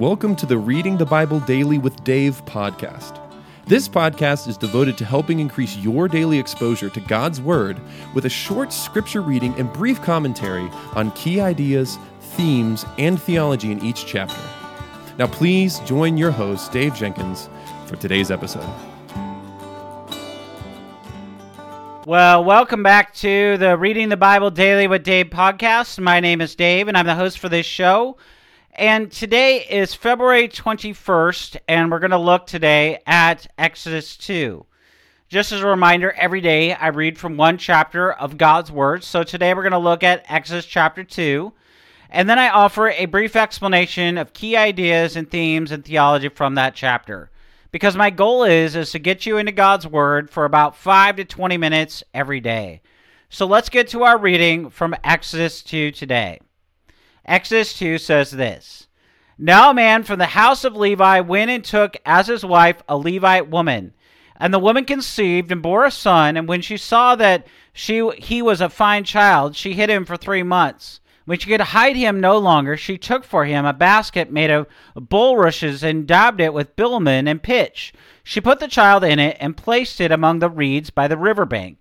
Welcome to the Reading the Bible Daily with Dave podcast. This podcast is devoted to helping increase your daily exposure to God's Word with a short scripture reading and brief commentary on key ideas, themes, and theology in each chapter. Now, please join your host, Dave Jenkins, for today's episode. Well, welcome back to the Reading the Bible Daily with Dave podcast. My name is Dave, and I'm the host for this show. And today is February 21st, and we're going to look today at Exodus 2. Just as a reminder, every day I read from one chapter of God's Word. So today we're going to look at Exodus chapter 2. And then I offer a brief explanation of key ideas and themes and theology from that chapter. Because my goal is is to get you into God's Word for about 5 to 20 minutes every day. So let's get to our reading from Exodus 2 today. Exodus 2 says this Now a man from the house of Levi went and took as his wife a Levite woman. And the woman conceived and bore a son, and when she saw that she he was a fine child, she hid him for three months. When she could hide him no longer, she took for him a basket made of bulrushes and daubed it with bitumen and pitch. She put the child in it and placed it among the reeds by the river bank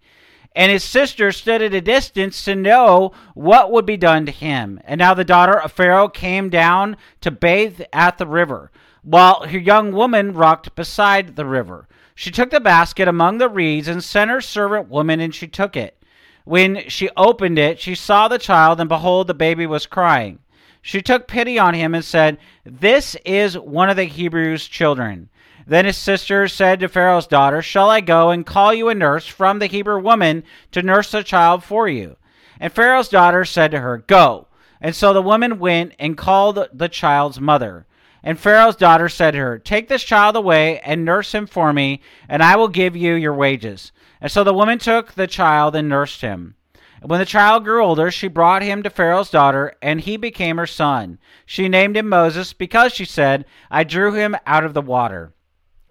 and his sister stood at a distance to know what would be done to him. And now the daughter of Pharaoh came down to bathe at the river, while her young woman rocked beside the river. She took the basket among the reeds and sent her servant woman, and she took it. When she opened it, she saw the child, and behold, the baby was crying. She took pity on him and said, This is one of the Hebrews' children. Then his sister said to Pharaoh's daughter, Shall I go and call you a nurse from the Hebrew woman to nurse the child for you? And Pharaoh's daughter said to her, Go. And so the woman went and called the child's mother. And Pharaoh's daughter said to her, Take this child away and nurse him for me, and I will give you your wages. And so the woman took the child and nursed him. And when the child grew older, she brought him to Pharaoh's daughter, and he became her son. She named him Moses because she said, I drew him out of the water.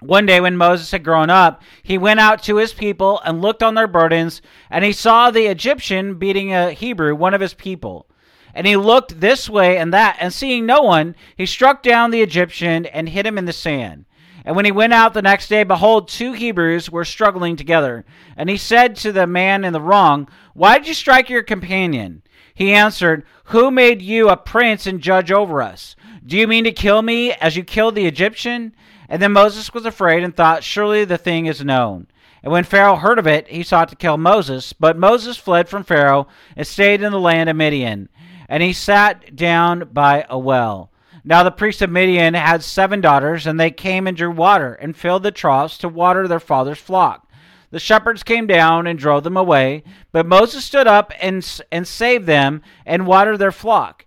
One day, when Moses had grown up, he went out to his people and looked on their burdens, and he saw the Egyptian beating a Hebrew, one of his people. And he looked this way and that, and seeing no one, he struck down the Egyptian and hid him in the sand. And when he went out the next day, behold, two Hebrews were struggling together. And he said to the man in the wrong, Why did you strike your companion? He answered, Who made you a prince and judge over us? Do you mean to kill me as you killed the Egyptian? And then Moses was afraid and thought, Surely the thing is known. And when Pharaoh heard of it, he sought to kill Moses. But Moses fled from Pharaoh and stayed in the land of Midian. And he sat down by a well. Now the priests of Midian had seven daughters, and they came and drew water, and filled the troughs to water their father's flock. The shepherds came down and drove them away, but Moses stood up and, and saved them and watered their flock.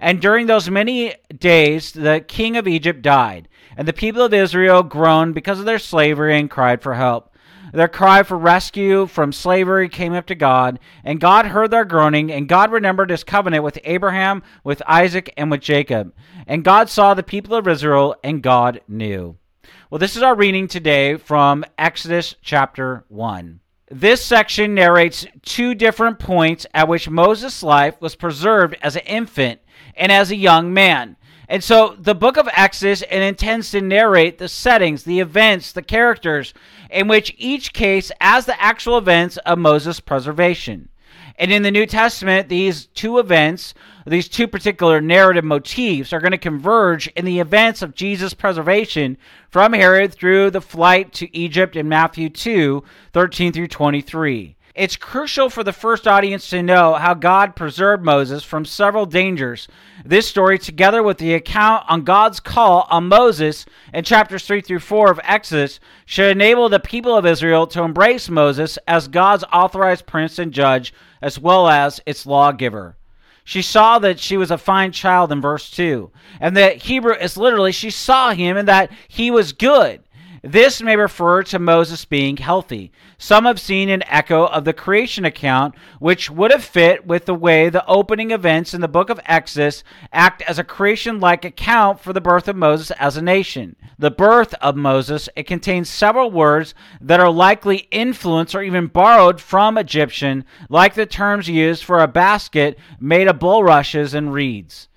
And during those many days, the king of Egypt died, and the people of Israel groaned because of their slavery and cried for help. Their cry for rescue from slavery came up to God, and God heard their groaning, and God remembered his covenant with Abraham, with Isaac, and with Jacob. And God saw the people of Israel, and God knew. Well, this is our reading today from Exodus chapter 1. This section narrates two different points at which Moses' life was preserved as an infant and as a young man. And so the book of Exodus it intends to narrate the settings, the events, the characters in which each case as the actual events of Moses' preservation. And in the New Testament, these two events, these two particular narrative motifs, are going to converge in the events of Jesus' preservation from Herod through the flight to Egypt in Matthew 2 13 through 23. It's crucial for the first audience to know how God preserved Moses from several dangers. This story, together with the account on God's call on Moses in chapters 3 through 4 of Exodus, should enable the people of Israel to embrace Moses as God's authorized prince and judge, as well as its lawgiver. She saw that she was a fine child in verse 2. And the Hebrew is literally, she saw him and that he was good. This may refer to Moses being healthy. Some have seen an echo of the creation account, which would have fit with the way the opening events in the book of Exodus act as a creation like account for the birth of Moses as a nation. The birth of Moses, it contains several words that are likely influenced or even borrowed from Egyptian, like the terms used for a basket made of bulrushes and reeds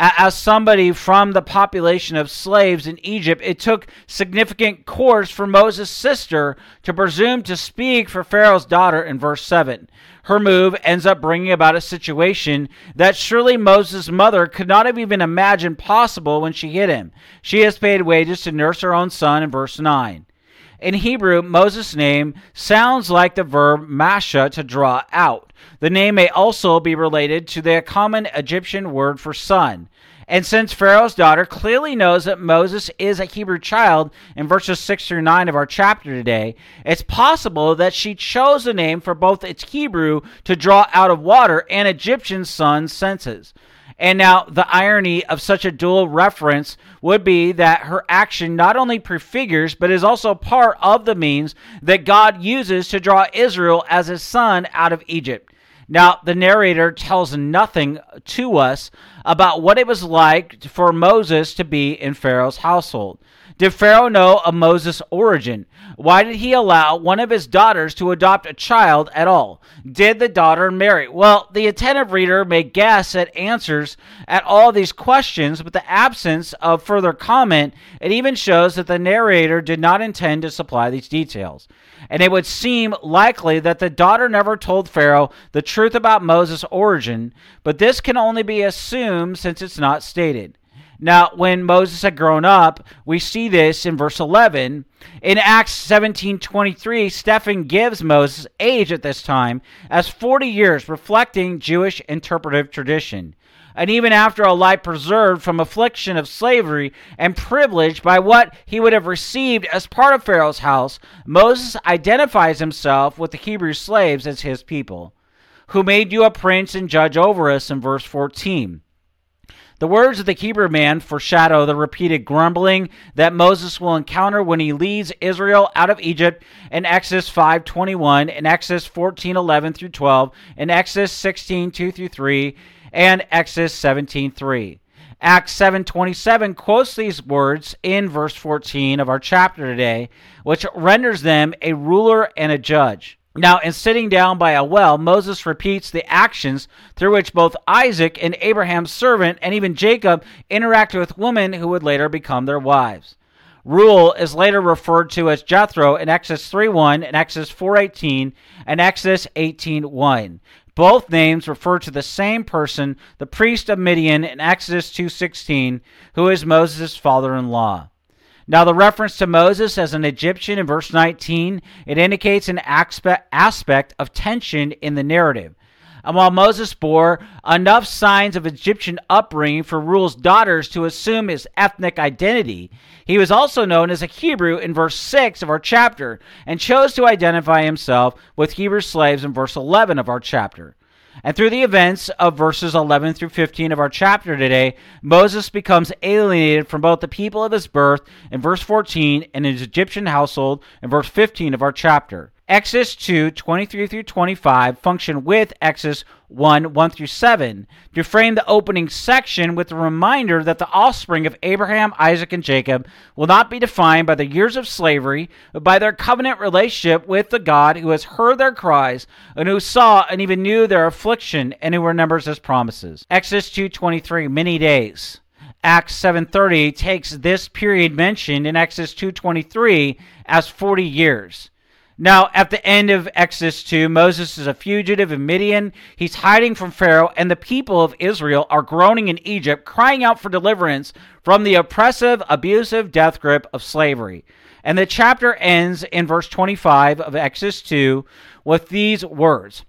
as somebody from the population of slaves in Egypt, it took significant course for Moses' sister to presume to speak for Pharaoh's daughter in verse 7. Her move ends up bringing about a situation that surely Moses' mother could not have even imagined possible when she hid him. She has paid wages to nurse her own son in verse 9. In Hebrew, Moses' name sounds like the verb masha to draw out. The name may also be related to the common Egyptian word for son. And since Pharaoh's daughter clearly knows that Moses is a Hebrew child in verses 6 through 9 of our chapter today, it's possible that she chose the name for both its Hebrew to draw out of water and Egyptian son senses. And now, the irony of such a dual reference would be that her action not only prefigures, but is also part of the means that God uses to draw Israel as his son out of Egypt. Now, the narrator tells nothing to us about what it was like for Moses to be in Pharaoh's household. Did Pharaoh know of Moses' origin? Why did he allow one of his daughters to adopt a child at all? Did the daughter marry? Well, the attentive reader may guess at answers at all these questions, but the absence of further comment, it even shows that the narrator did not intend to supply these details. And it would seem likely that the daughter never told Pharaoh the truth about Moses' origin, but this can only be assumed since it's not stated. Now, when Moses had grown up, we see this in verse 11. In Acts 17:23, Stephen gives Moses' age at this time as 40 years, reflecting Jewish interpretive tradition. And even after a life preserved from affliction of slavery and privilege by what he would have received as part of Pharaoh's house, Moses identifies himself with the Hebrew slaves as his people. Who made you a prince and judge over us in verse 14. The words of the Hebrew man foreshadow the repeated grumbling that Moses will encounter when he leads Israel out of Egypt in Exodus 5:21, in Exodus 14:11 through 12, in Exodus 16:2 through 3, and Exodus 17:3. Acts 7:27 quotes these words in verse 14 of our chapter today, which renders them a ruler and a judge. Now, in sitting down by a well, Moses repeats the actions through which both Isaac and Abraham's servant and even Jacob interacted with women who would later become their wives. Reuel is later referred to as Jethro in Exodus 3:1 and Exodus 4:18 and Exodus 18:1. Both names refer to the same person, the priest of Midian in Exodus 2:16, who is Moses' father-in-law. Now, the reference to Moses as an Egyptian in verse 19, it indicates an aspect of tension in the narrative. And while Moses bore enough signs of Egyptian upbringing for Reuel's daughters to assume his ethnic identity, he was also known as a Hebrew in verse 6 of our chapter and chose to identify himself with Hebrew slaves in verse 11 of our chapter. And through the events of verses 11 through 15 of our chapter today, Moses becomes alienated from both the people of his birth in verse 14 and his Egyptian household in verse 15 of our chapter. Exodus 2, 23 through 25 function with Exodus 1, 1 through 7 to frame the opening section with a reminder that the offspring of Abraham, Isaac, and Jacob will not be defined by the years of slavery, but by their covenant relationship with the God who has heard their cries and who saw and even knew their affliction and who remembers his promises. Exodus 2:23 many days. Acts 7:30 takes this period mentioned in Exodus 2:23 as 40 years. Now, at the end of Exodus 2, Moses is a fugitive in Midian. He's hiding from Pharaoh, and the people of Israel are groaning in Egypt, crying out for deliverance from the oppressive, abusive death grip of slavery. And the chapter ends in verse 25 of Exodus 2 with these words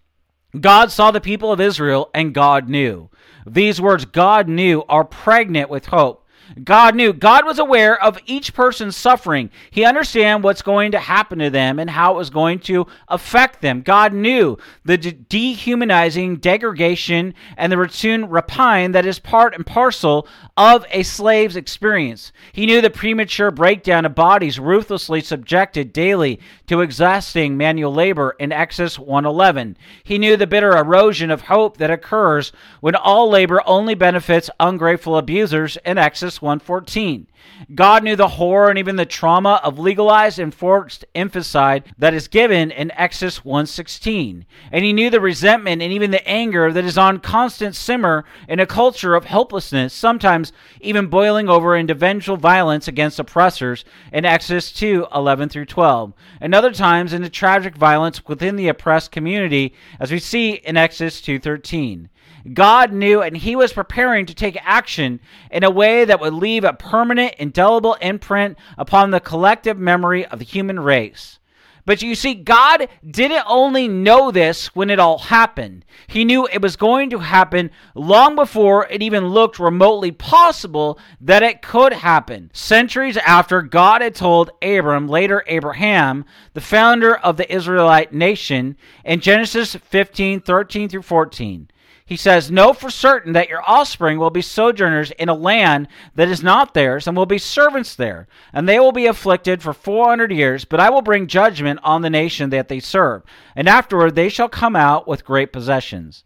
God saw the people of Israel, and God knew. These words, God knew, are pregnant with hope. God knew. God was aware of each person's suffering. He understand what's going to happen to them and how it was going to affect them. God knew the de- dehumanizing degradation and the return rapine that is part and parcel of a slave's experience. He knew the premature breakdown of bodies ruthlessly subjected daily to exhausting manual labor in Exodus 111. He knew the bitter erosion of hope that occurs when all labor only benefits ungrateful abusers in Exodus 114. God knew the horror and even the trauma of legalized and forced infanticide that is given in Exodus 1:16. And he knew the resentment and even the anger that is on constant simmer in a culture of helplessness, sometimes even boiling over into vengeful violence against oppressors in Exodus 2:11 through 12. And other times into tragic violence within the oppressed community as we see in Exodus 2:13. God knew, and He was preparing to take action in a way that would leave a permanent, indelible imprint upon the collective memory of the human race. But you see, God didn't only know this when it all happened. He knew it was going to happen long before it even looked remotely possible that it could happen. Centuries after God had told Abram, later Abraham, the founder of the Israelite nation, in Genesis 15 13 through 14. He says, Know for certain that your offspring will be sojourners in a land that is not theirs, and will be servants there. And they will be afflicted for four hundred years, but I will bring judgment on the nation that they serve. And afterward they shall come out with great possessions.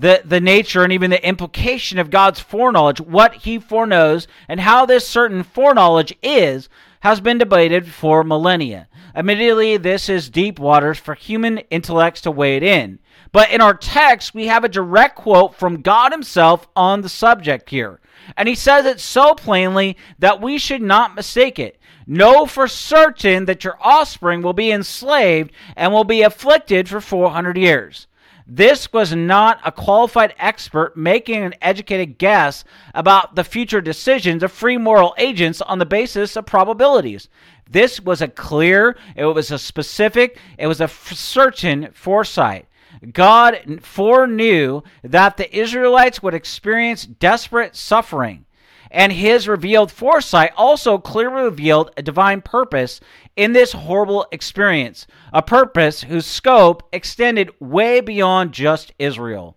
The, the nature and even the implication of God's foreknowledge, what he foreknows, and how this certain foreknowledge is, has been debated for millennia. Admittedly, this is deep waters for human intellects to wade in. But in our text, we have a direct quote from God Himself on the subject here. And He says it so plainly that we should not mistake it. Know for certain that your offspring will be enslaved and will be afflicted for 400 years. This was not a qualified expert making an educated guess about the future decisions of free moral agents on the basis of probabilities. This was a clear, it was a specific, it was a certain foresight. God foreknew that the Israelites would experience desperate suffering, and his revealed foresight also clearly revealed a divine purpose in this horrible experience, a purpose whose scope extended way beyond just Israel.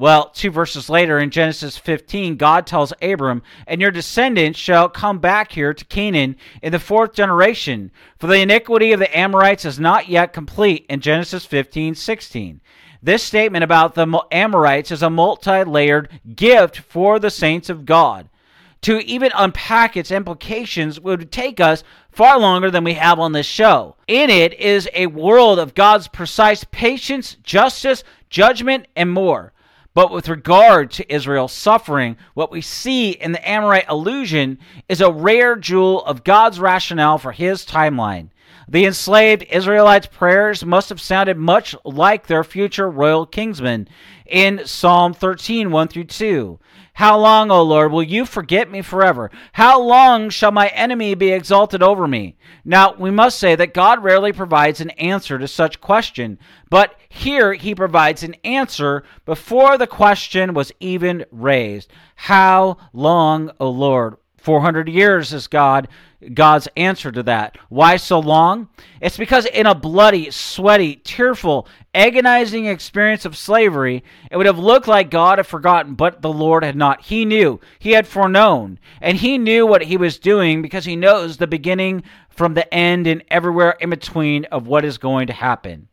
Well, two verses later in Genesis 15, God tells Abram, And your descendants shall come back here to Canaan in the fourth generation, for the iniquity of the Amorites is not yet complete in Genesis 15 16. This statement about the Amorites is a multi layered gift for the saints of God. To even unpack its implications would take us far longer than we have on this show. In it is a world of God's precise patience, justice, judgment, and more. But with regard to Israel's suffering, what we see in the Amorite illusion is a rare jewel of God's rationale for his timeline. The enslaved Israelites' prayers must have sounded much like their future royal kingsmen in Psalm 13, 1 through 2. How long, O Lord, will you forget me forever? How long shall my enemy be exalted over me? Now, we must say that God rarely provides an answer to such question, but here he provides an answer before the question was even raised. How long, O Lord? 400 years is God God's answer to that. Why so long? It's because in a bloody, sweaty, tearful, agonizing experience of slavery, it would have looked like God had forgotten, but the Lord had not. He knew. He had foreknown. And he knew what he was doing because he knows the beginning from the end and everywhere in between of what is going to happen.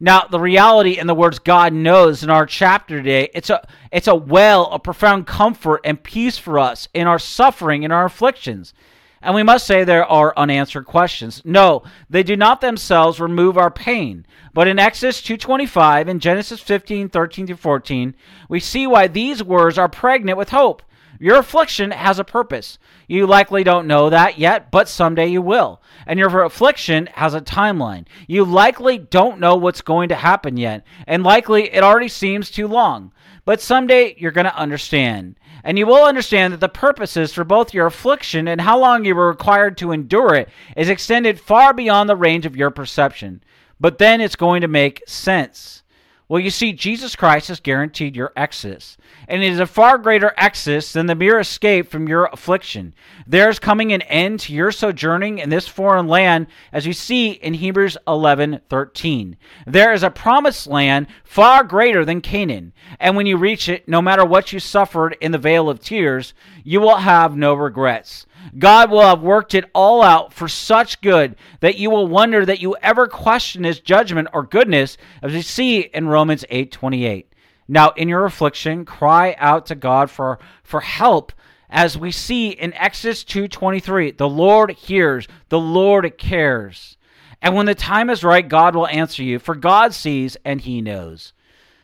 Now, the reality in the words God knows in our chapter today, it's a it's a well of profound comfort and peace for us in our suffering and our afflictions. And we must say there are unanswered questions. No, they do not themselves remove our pain. But in Exodus 2:25 and Genesis 15:13 through 14, we see why these words are pregnant with hope. Your affliction has a purpose. You likely don't know that yet, but someday you will. And your affliction has a timeline. You likely don't know what's going to happen yet, and likely it already seems too long. But someday you're going to understand. And you will understand that the purposes for both your affliction and how long you were required to endure it is extended far beyond the range of your perception. But then it's going to make sense. Well, you see, Jesus Christ has guaranteed your exodus, and it is a far greater exodus than the mere escape from your affliction. There is coming an end to your sojourning in this foreign land, as you see in Hebrews 11 13. There is a promised land far greater than Canaan, and when you reach it, no matter what you suffered in the vale of tears, you will have no regrets. God will have worked it all out for such good that you will wonder that you ever question his judgment or goodness as we see in Romans 8:28. Now in your affliction cry out to God for for help as we see in Exodus 2:23. The Lord hears, the Lord cares. And when the time is right, God will answer you, for God sees and he knows.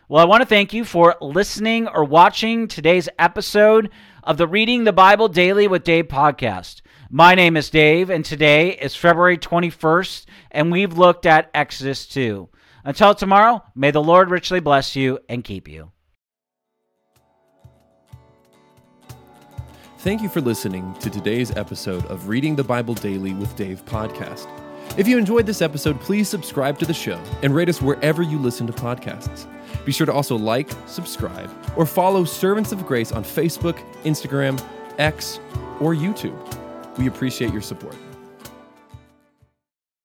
Well, I want to thank you for listening or watching today's episode of the Reading the Bible Daily with Dave podcast. My name is Dave, and today is February 21st, and we've looked at Exodus 2. Until tomorrow, may the Lord richly bless you and keep you. Thank you for listening to today's episode of Reading the Bible Daily with Dave podcast. If you enjoyed this episode, please subscribe to the show and rate us wherever you listen to podcasts. Be sure to also like, subscribe, or follow Servants of Grace on Facebook, Instagram, X, or YouTube. We appreciate your support.